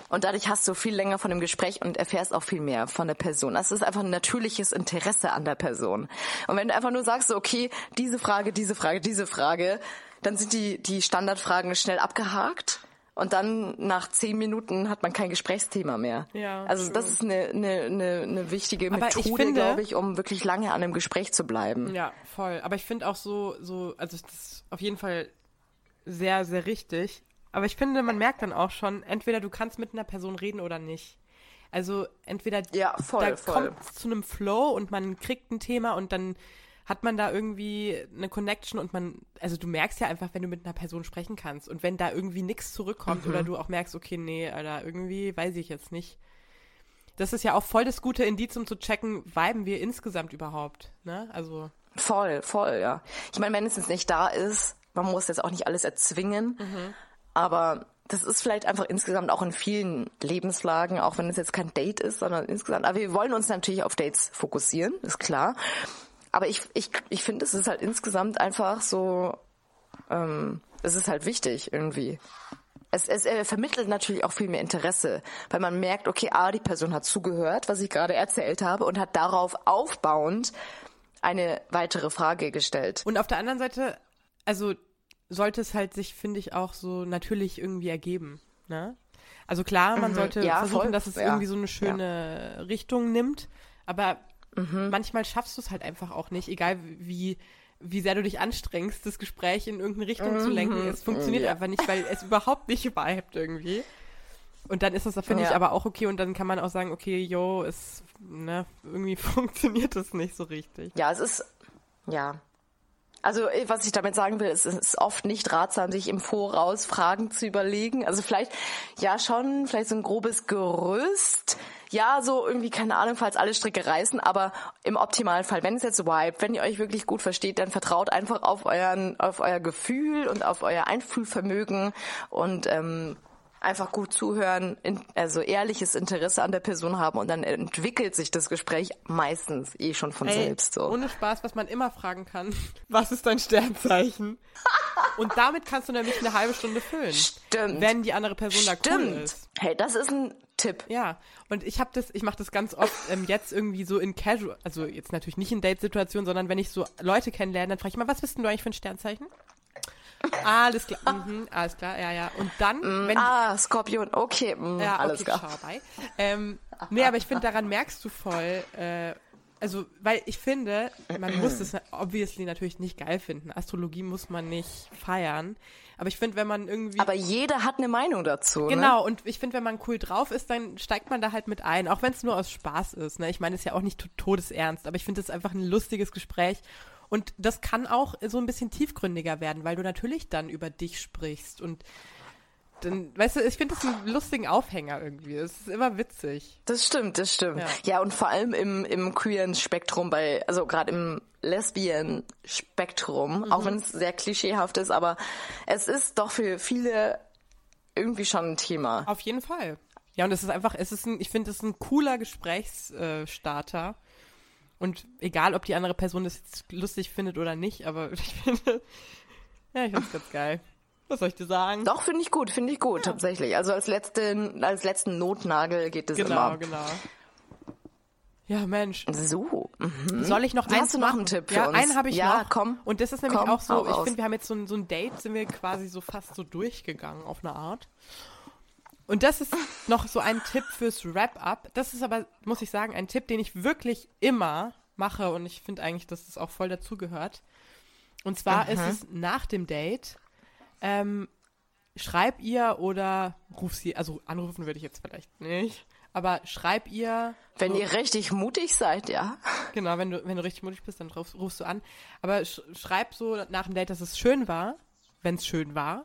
Und dadurch hast du viel länger von dem Gespräch und erfährst auch viel mehr von der Person. Das ist einfach ein natürliches Interesse an der Person. Und wenn du einfach nur sagst, okay, diese Frage, diese Frage, diese Frage, dann sind die, die Standardfragen schnell abgehakt. Und dann nach zehn Minuten hat man kein Gesprächsthema mehr. Ja, also true. das ist eine, eine, eine, eine wichtige Aber ich Methode, finde- glaube ich, um wirklich lange an einem Gespräch zu bleiben. Ja, voll. Aber ich finde auch so, so, also das ist auf jeden Fall sehr, sehr richtig. Aber ich finde, man merkt dann auch schon, entweder du kannst mit einer Person reden oder nicht. Also entweder Ja, voll, da voll. kommt es zu einem Flow und man kriegt ein Thema und dann hat man da irgendwie eine Connection und man, also du merkst ja einfach, wenn du mit einer Person sprechen kannst und wenn da irgendwie nichts zurückkommt Mhm. oder du auch merkst, okay, nee, Alter, irgendwie weiß ich jetzt nicht. Das ist ja auch voll das gute Indiz, um zu checken, viben wir insgesamt überhaupt, ne? Also, Voll, voll, ja. Ich meine, wenn es jetzt nicht da ist, man muss jetzt auch nicht alles erzwingen, aber das ist vielleicht einfach insgesamt auch in vielen Lebenslagen, auch wenn es jetzt kein Date ist, sondern insgesamt. Aber wir wollen uns natürlich auf Dates fokussieren, ist klar. Aber ich, ich, ich finde, es ist halt insgesamt einfach so, ähm, es ist halt wichtig irgendwie. Es, es äh, vermittelt natürlich auch viel mehr Interesse, weil man merkt, okay, ah, die Person hat zugehört, was ich gerade erzählt habe und hat darauf aufbauend eine weitere Frage gestellt. Und auf der anderen Seite, also sollte es halt sich, finde ich, auch so natürlich irgendwie ergeben. Ne? Also klar, man sollte Mhm. Ja, versuchen, voll. dass es Ja. irgendwie so eine schöne Richtung nimmt, aber Mhm. manchmal schaffst du es halt einfach auch nicht, egal wie wie sehr du dich anstrengst, das Gespräch in irgendeine Richtung zu lenken. Es funktioniert Mhm. Ja. einfach nicht, weil es überhaupt nicht vibet irgendwie. Und dann ist das, finde ich, Ja. aber auch okay. Und dann kann man auch sagen, okay, yo, es, ne, irgendwie funktioniert das nicht so richtig. Ja, es ist, ja. Also äh, was ich damit sagen will, ist, es ist oft nicht ratsam, sich im Voraus Fragen zu überlegen. Also vielleicht, ja schon, vielleicht so ein grobes Gerüst. Ja, so irgendwie, keine Ahnung, falls alle Stricke reißen, aber im optimalen Fall, wenn es jetzt wipe, wenn ihr euch wirklich gut versteht, dann vertraut einfach auf euren, auf euer Gefühl und auf euer Einfühlvermögen und ähm, einfach gut zuhören, in, also ehrliches Interesse an der Person haben und dann entwickelt sich das Gespräch meistens eh schon von Ey, selbst so. Ohne Spaß, was man immer fragen kann. Was ist dein Sternzeichen? Und damit kannst du nämlich eine halbe Stunde füllen. Stimmt. Wenn die andere Person da cool Stimmt. ist. Hey, das ist ein Tipp. Ja, und ich habe das, ich mache das ganz oft ähm, jetzt irgendwie so in Casual, also jetzt natürlich nicht in Date-Situationen, sondern wenn ich so Leute kennenlerne, dann frage ich mal, was bist denn du eigentlich für ein Sternzeichen? Alles klar, mhm, alles klar, ja, ja. Und dann, wenn Ah, Skorpion, okay, mm, ja, alles okay, klar. schau bei. Ähm, nee, aber ich finde, daran merkst du voll, äh, also, weil ich finde, man muss es obviously natürlich nicht geil finden. Astrologie muss man nicht feiern. Aber ich finde, wenn man irgendwie. Aber jeder hat eine Meinung dazu. Ne? Genau, und ich finde, wenn man cool drauf ist, dann steigt man da halt mit ein, auch wenn es nur aus Spaß ist. Ne? Ich meine, es ist ja auch nicht to- todesernst, aber ich finde es einfach ein lustiges Gespräch. Und das kann auch so ein bisschen tiefgründiger werden, weil du natürlich dann über dich sprichst und dann, weißt du, ich finde das einen lustigen Aufhänger irgendwie. Es ist immer witzig. Das stimmt, das stimmt. Ja. Ja, und vor allem im, im queeren Spektrum, bei, also gerade im lesbian Spektrum, Mhm. auch wenn es sehr klischeehaft ist, aber es ist doch für viele irgendwie schon ein Thema. Auf jeden Fall. Ja, und es ist einfach, es ist ein, ich finde, es ist ein cooler Gesprächsstarter. Und egal, ob die andere Person das jetzt lustig findet oder nicht, aber ich finde, ja, ich finde es ganz geil. Was soll ich dir sagen? Doch, finde ich gut, finde ich gut, tatsächlich. Also als letzten, als letzten Notnagel geht es Genau, immer. genau. Ja, Mensch. So. Mhm. Soll ich noch Hast eins du noch machen? einen Tipp für ja, uns? einen habe ich Ja, noch. komm. Und das ist nämlich Komm, auch so, ich finde, wir haben jetzt so ein, so ein Date, sind wir quasi so fast so durchgegangen auf eine Art. Und das ist noch so ein Tipp fürs Wrap-up. Das ist aber, muss ich sagen, ein Tipp, den ich wirklich immer mache und ich finde eigentlich, dass das auch voll dazugehört. Und zwar ist es nach dem Date, ähm, schreib ihr oder ruf sie, also anrufen würde ich jetzt vielleicht nicht, aber schreib ihr Wenn ihr richtig mutig seid, ja. Genau, wenn du, wenn du richtig mutig bist, dann rufst, rufst du an. Aber sch schreib so nach dem Date, dass es schön war, wenn es schön war.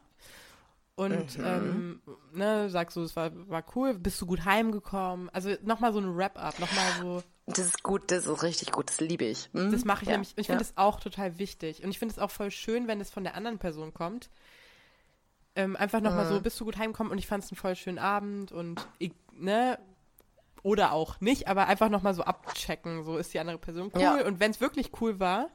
Und ähm, ne, sag so, es war, war cool, bist du gut heimgekommen. Also nochmal so ein Wrap-up, nochmal so. Das ist gut, das ist richtig gut, das liebe ich. Mhm. Das mache ich ja. nämlich, ich ja. finde es auch total wichtig. Und ich finde es auch voll schön, wenn es von der anderen Person kommt. Ähm, einfach nochmal Mhm. so, bist du gut heimgekommen und ich fand es einen voll schönen Abend und ich, ne, oder auch nicht, aber einfach nochmal so abchecken, so ist die andere Person cool. Ja. Und wenn es wirklich cool war,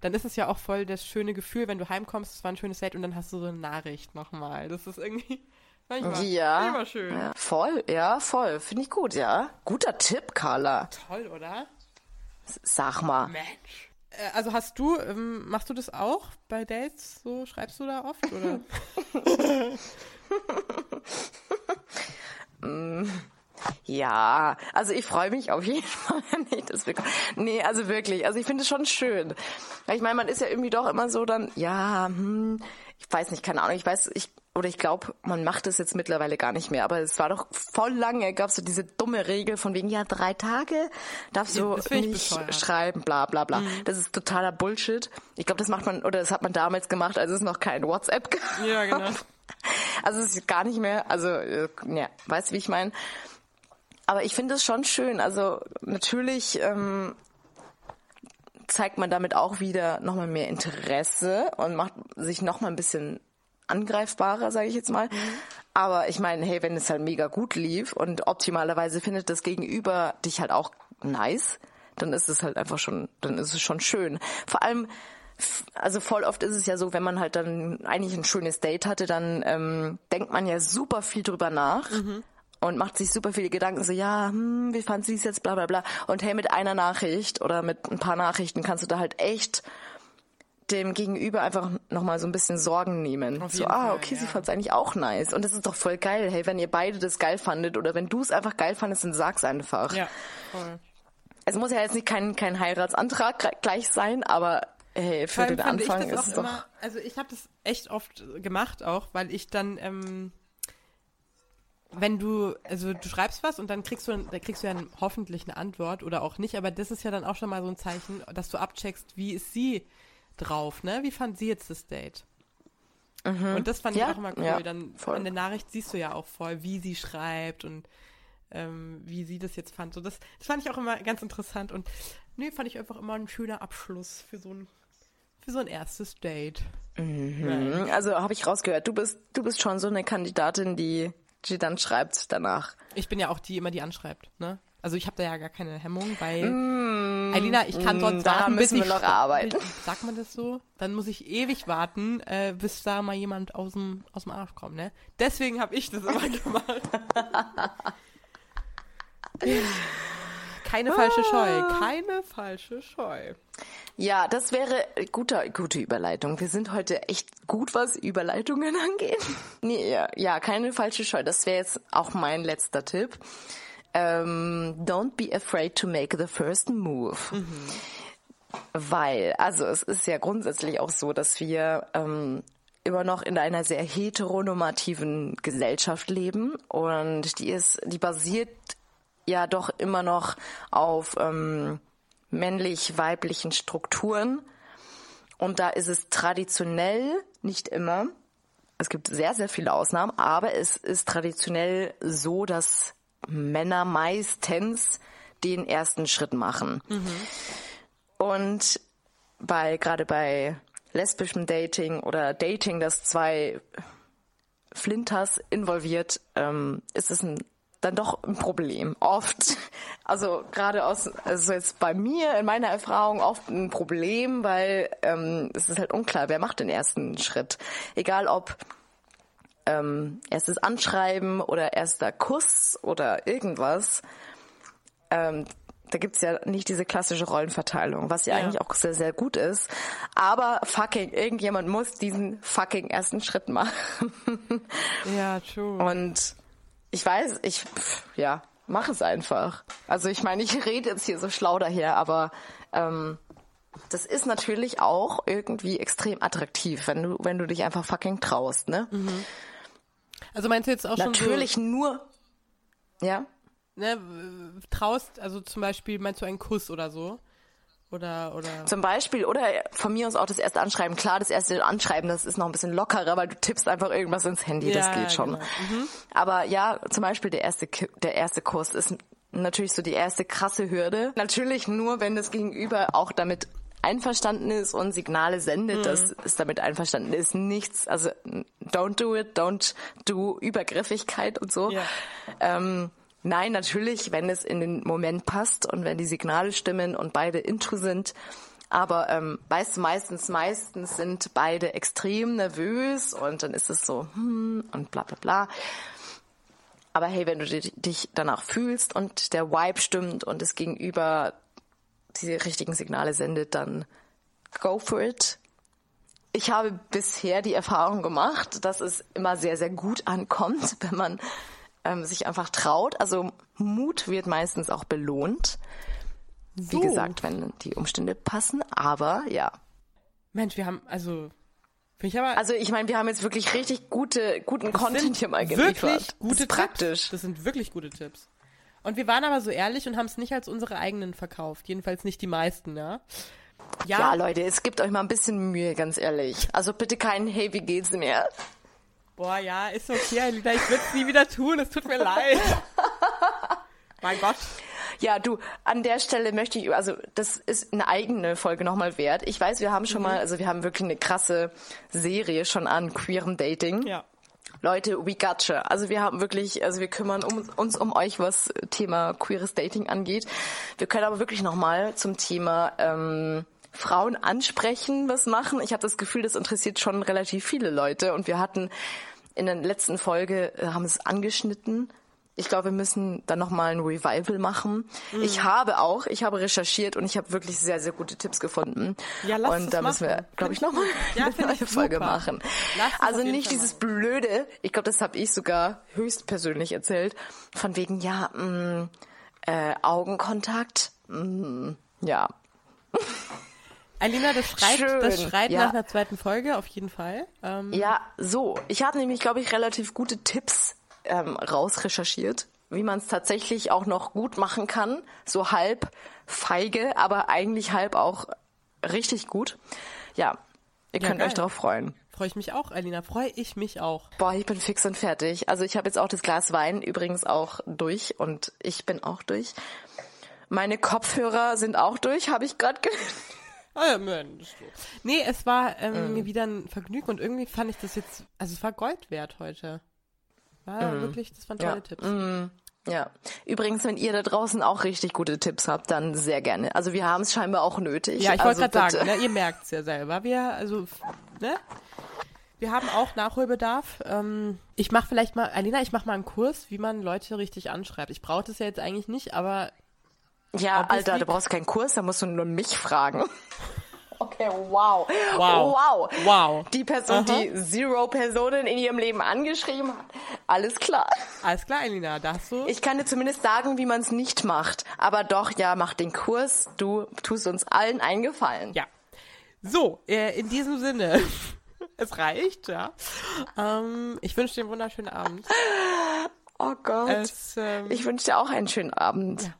dann ist es ja auch voll das schöne Gefühl, wenn du heimkommst, es war ein schönes Date und dann hast du so eine Nachricht nochmal. Das ist irgendwie manchmal, Ja. manchmal schön. ja. Voll, ja, voll. Finde ich gut, ja. Guter Tipp, Carla. Toll, oder? Sag mal. Mensch. Äh, Also hast du, ähm, machst du das auch bei Dates? So schreibst du da oft oder? Ja, also ich freue mich auf jeden Fall, wenn ich das bekomme. Nee, also wirklich, also ich finde es schon schön. Ich meine, man ist ja irgendwie doch immer so dann, ja, hm, ich weiß nicht, keine Ahnung, ich weiß, ich, oder ich glaube, man macht es jetzt mittlerweile gar nicht mehr, aber es war doch voll lange, gab es so diese dumme Regel von wegen, ja, drei Tage darfst Ja, du nicht schreiben, bla bla bla. Das ist totaler Bullshit. Ich glaube, das macht man, oder das hat man damals gemacht, als es noch kein WhatsApp gab. Ja, genau. Also es ist gar nicht mehr, also äh, ja, weißt du, wie ich meine? Aber ich finde es schon schön. Also natürlich ähm, zeigt man damit auch wieder nochmal mehr Interesse und macht sich nochmal ein bisschen angreifbarer, sage ich jetzt mal. Aber ich meine, hey, wenn es halt mega gut lief und optimalerweise findet das Gegenüber dich halt auch nice, dann ist es halt einfach schon, dann ist es schon schön. Vor allem, also voll oft ist es ja so, wenn man halt dann eigentlich ein schönes Date hatte, dann ähm, denkt man ja super viel drüber nach. Und macht sich super viele Gedanken, so, ja, hm, wie fand sie es jetzt, bla bla bla. Und hey, mit einer Nachricht oder mit ein paar Nachrichten kannst du da halt echt dem Gegenüber einfach nochmal so ein bisschen Sorgen nehmen. So, ah, Fall, okay, sie ja. fand es eigentlich auch nice. Und das ist doch voll geil. Hey, wenn ihr beide das geil fandet oder wenn du es einfach geil fandest, dann sag's einfach. Ja, voll. Es muss ja jetzt nicht kein, kein Heiratsantrag gl- gleich sein, aber hey, für den Anfang das ist es doch. immer, also ich habe das echt oft gemacht auch, weil ich dann, ähm, wenn du, also du schreibst was und dann kriegst du, da kriegst du ja hoffentlich eine Antwort oder auch nicht, aber das ist ja dann auch schon mal so ein Zeichen, dass du abcheckst, wie ist sie drauf, ne? Wie fand sie jetzt das Date? Und das fand Mhm. Ja, ich auch immer cool. ja, Dann voll. an der Nachricht siehst du ja auch voll, wie sie schreibt und ähm, wie sie das jetzt fand. So, das, das fand ich auch immer ganz interessant und nee, fand ich einfach immer ein schöner Abschluss für so ein, für so ein erstes Date. Mhm, Also habe ich rausgehört, du bist, du bist schon so eine Kandidatin, die, die dann schreibt danach. Ich bin ja auch die immer, die anschreibt, ne? Also ich habe da ja gar keine Hemmung, weil Alina, ich kann sonst Mm, warten, bis müssen wir ich noch arbeiten. Sagt man das so? Dann muss ich ewig warten, äh, bis da mal jemand aus dem aus dem Arsch kommt, ne? Deswegen habe ich das immer gemacht. keine falsche Scheu, keine falsche Scheu. Ja, das wäre guter, gute Überleitung. Wir sind heute echt gut, was Überleitungen angeht. Nee, ja, ja, keine falsche Scheu. Das wäre jetzt auch mein letzter Tipp. Ähm, don't be afraid to make the first move. Weil, also es ist ja grundsätzlich auch so, dass wir ähm, immer noch in einer sehr heteronormativen Gesellschaft leben und die ist, die basiert ja doch immer noch auf ähm, männlich-weiblichen Strukturen. Und da ist es traditionell, nicht immer, es gibt sehr, sehr viele Ausnahmen, aber es ist traditionell so, dass Männer meistens den ersten Schritt machen. Und bei, gerade bei lesbischem Dating oder Dating, das zwei Flinters involviert, ähm, ist es ein, dann doch ein Problem. Oft. Also gerade aus, also jetzt bei mir in meiner Erfahrung oft ein Problem, weil ähm, es ist halt unklar, wer macht den ersten Schritt. Egal ob ähm, erstes Anschreiben oder erster Kuss oder irgendwas. Ähm, da gibt's ja nicht diese klassische Rollenverteilung, was ja, Ja. eigentlich auch sehr, sehr gut ist. Aber fucking, irgendjemand muss diesen fucking ersten Schritt machen. Ja, true. Und ich weiß, ich, pff, ja, mach es einfach. Also ich meine, ich rede jetzt hier so schlau daher, aber ähm, das ist natürlich auch irgendwie extrem attraktiv, wenn du, wenn du dich einfach fucking traust, ne? Also meinst du jetzt auch Natürlich schon nur, ja. so, ne, traust, also zum Beispiel meinst du einen Kuss oder so? Oder, oder. Zum Beispiel, oder von mir aus auch das erste Anschreiben. Klar, das erste Anschreiben, das ist noch ein bisschen lockerer, weil du tippst einfach irgendwas ins Handy, das Ja, geht schon. genau. Aber ja, zum Beispiel der erste, der erste Kurs ist natürlich so die erste krasse Hürde. Natürlich nur, wenn das Gegenüber auch damit einverstanden ist und Signale sendet, dass es damit einverstanden ist. Nichts, also don't do it, don't do Übergriffigkeit und so. Ja. Ähm, nein, natürlich, wenn es in den Moment passt und wenn die Signale stimmen und beide into sind. Aber ähm, weißt du, meistens, meistens sind beide extrem nervös und dann ist es so, hm, und bla bla bla. Aber hey, wenn du di- dich danach fühlst und der Vibe stimmt und das Gegenüber die richtigen Signale sendet, dann go for it. Ich habe bisher die Erfahrung gemacht, dass es immer sehr, sehr gut ankommt, wenn man ähm, sich einfach traut. Also Mut wird meistens auch belohnt. Wie So. gesagt, wenn die Umstände passen. Aber ja. Mensch, wir haben, also, ich aber. Also ich meine, wir haben jetzt wirklich richtig gute, guten Content hier mal geliefert. wirklich gute das ist praktisch. Tipps. Das sind wirklich gute Tipps. Und wir waren aber so ehrlich und haben es nicht als unsere eigenen verkauft. Jedenfalls nicht die meisten, ja. Ja, Ja, Leute, es gibt euch mal ein bisschen Mühe, ganz ehrlich. Also bitte kein Hey, wie geht's mehr? boah, ja, ist okay, Alina, ich würde es nie wieder tun, es tut mir leid. mein Gott. Ja, du, an der Stelle möchte ich, also das ist eine eigene Folge nochmal wert. Ich weiß, wir haben schon Mhm. mal, also wir haben wirklich eine krasse Serie schon an queerem Dating. Ja. Leute, we gotcha. Also wir haben wirklich, also wir kümmern um, uns um euch, was Thema queeres Dating angeht. Wir können aber wirklich nochmal zum Thema ähm, Frauen ansprechen, was machen. Ich habe das Gefühl, das interessiert schon relativ viele Leute und wir hatten in der letzten Folge, äh, haben es angeschnitten. Ich glaube, wir müssen dann nochmal ein Revival machen. Mhm. Ich habe auch, ich habe recherchiert und ich habe wirklich sehr, sehr gute Tipps gefunden. Ja, lass und da müssen wir, machen. glaube ich, nochmal Ja, eine neue Folge super. machen. Lass Also nicht dieses blöde, ich glaube, das habe ich sogar höchstpersönlich erzählt, von wegen, ja, mh, äh, Augenkontakt, mh, ja. Alina, das schreit, Schön, das schreit ja. nach einer zweiten Folge, auf jeden Fall. Ähm, Ja, so. Ich habe nämlich, glaube ich, relativ gute Tipps ähm, rausrecherchiert, wie man es tatsächlich auch noch gut machen kann. So halb feige, aber eigentlich halb auch richtig gut. ja, ihr Ja, könnt geil. euch darauf freuen. Freue ich mich auch, Alina. Freue ich mich auch. Boah, ich bin fix und fertig. Also ich habe jetzt auch das Glas Wein übrigens auch durch und ich bin auch durch. Meine Kopfhörer sind auch durch, habe ich gerade ge Ah ja, Mensch. Nee, es war ähm, Mm. mir wieder ein Vergnügen und irgendwie fand ich das jetzt, also es war Gold wert heute. War wirklich, das waren tolle. Ja. Tipps. Ja. Übrigens, wenn ihr da draußen auch richtig gute Tipps habt, dann sehr gerne. Also wir haben es scheinbar auch nötig. Ja, ich wollte also gerade sagen, ne, ihr merkt's ja selber. Wir, also, ne? Wir haben auch Nachholbedarf. Ähm, ich mache vielleicht mal, Alina, ich mache mal einen Kurs, wie man Leute richtig anschreibt. Ich brauche das ja jetzt eigentlich nicht, aber Ja, Alter, du brauchst keinen Kurs, da musst du nur mich fragen. Okay, wow. Wow. Wow. Wow. Die Person, Aha. die zero Personen in ihrem Leben angeschrieben hat. Alles klar. alles klar, Alina, da hast du. Ich kann dir zumindest sagen, wie man es nicht macht. Aber doch, ja, mach den Kurs. Du tust uns allen einen Gefallen. Ja. So, äh, in diesem Sinne. es reicht, ja. Ähm, ich wünsche dir einen wunderschönen Abend. Oh Gott. Es, ähm, ich wünsche dir auch einen schönen Abend.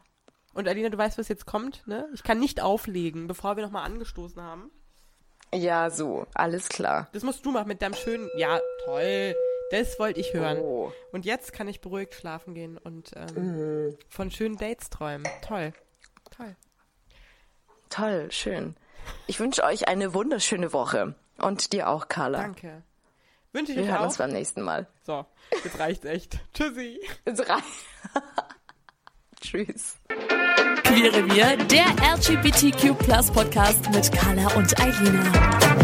Und Alina, du weißt, was jetzt kommt, ne? Ich kann nicht auflegen, bevor wir nochmal angestoßen haben. Ja, so. Alles klar. Das musst du machen mit deinem schönen. Ja, toll. Das wollte ich hören. Oh. Und jetzt kann ich beruhigt schlafen gehen und ähm, von schönen Dates träumen. Toll. Toll. Toll, schön. Ich wünsche euch eine wunderschöne Woche. Und dir auch, Carla. Danke. Wünsche ich Wir euch hören auch. uns beim nächsten Mal. So, jetzt reicht's echt. Tschüssi. Jetzt rein. Tschüss. Queere wir, der LGBTQ Podcast mit Carla und Eilina.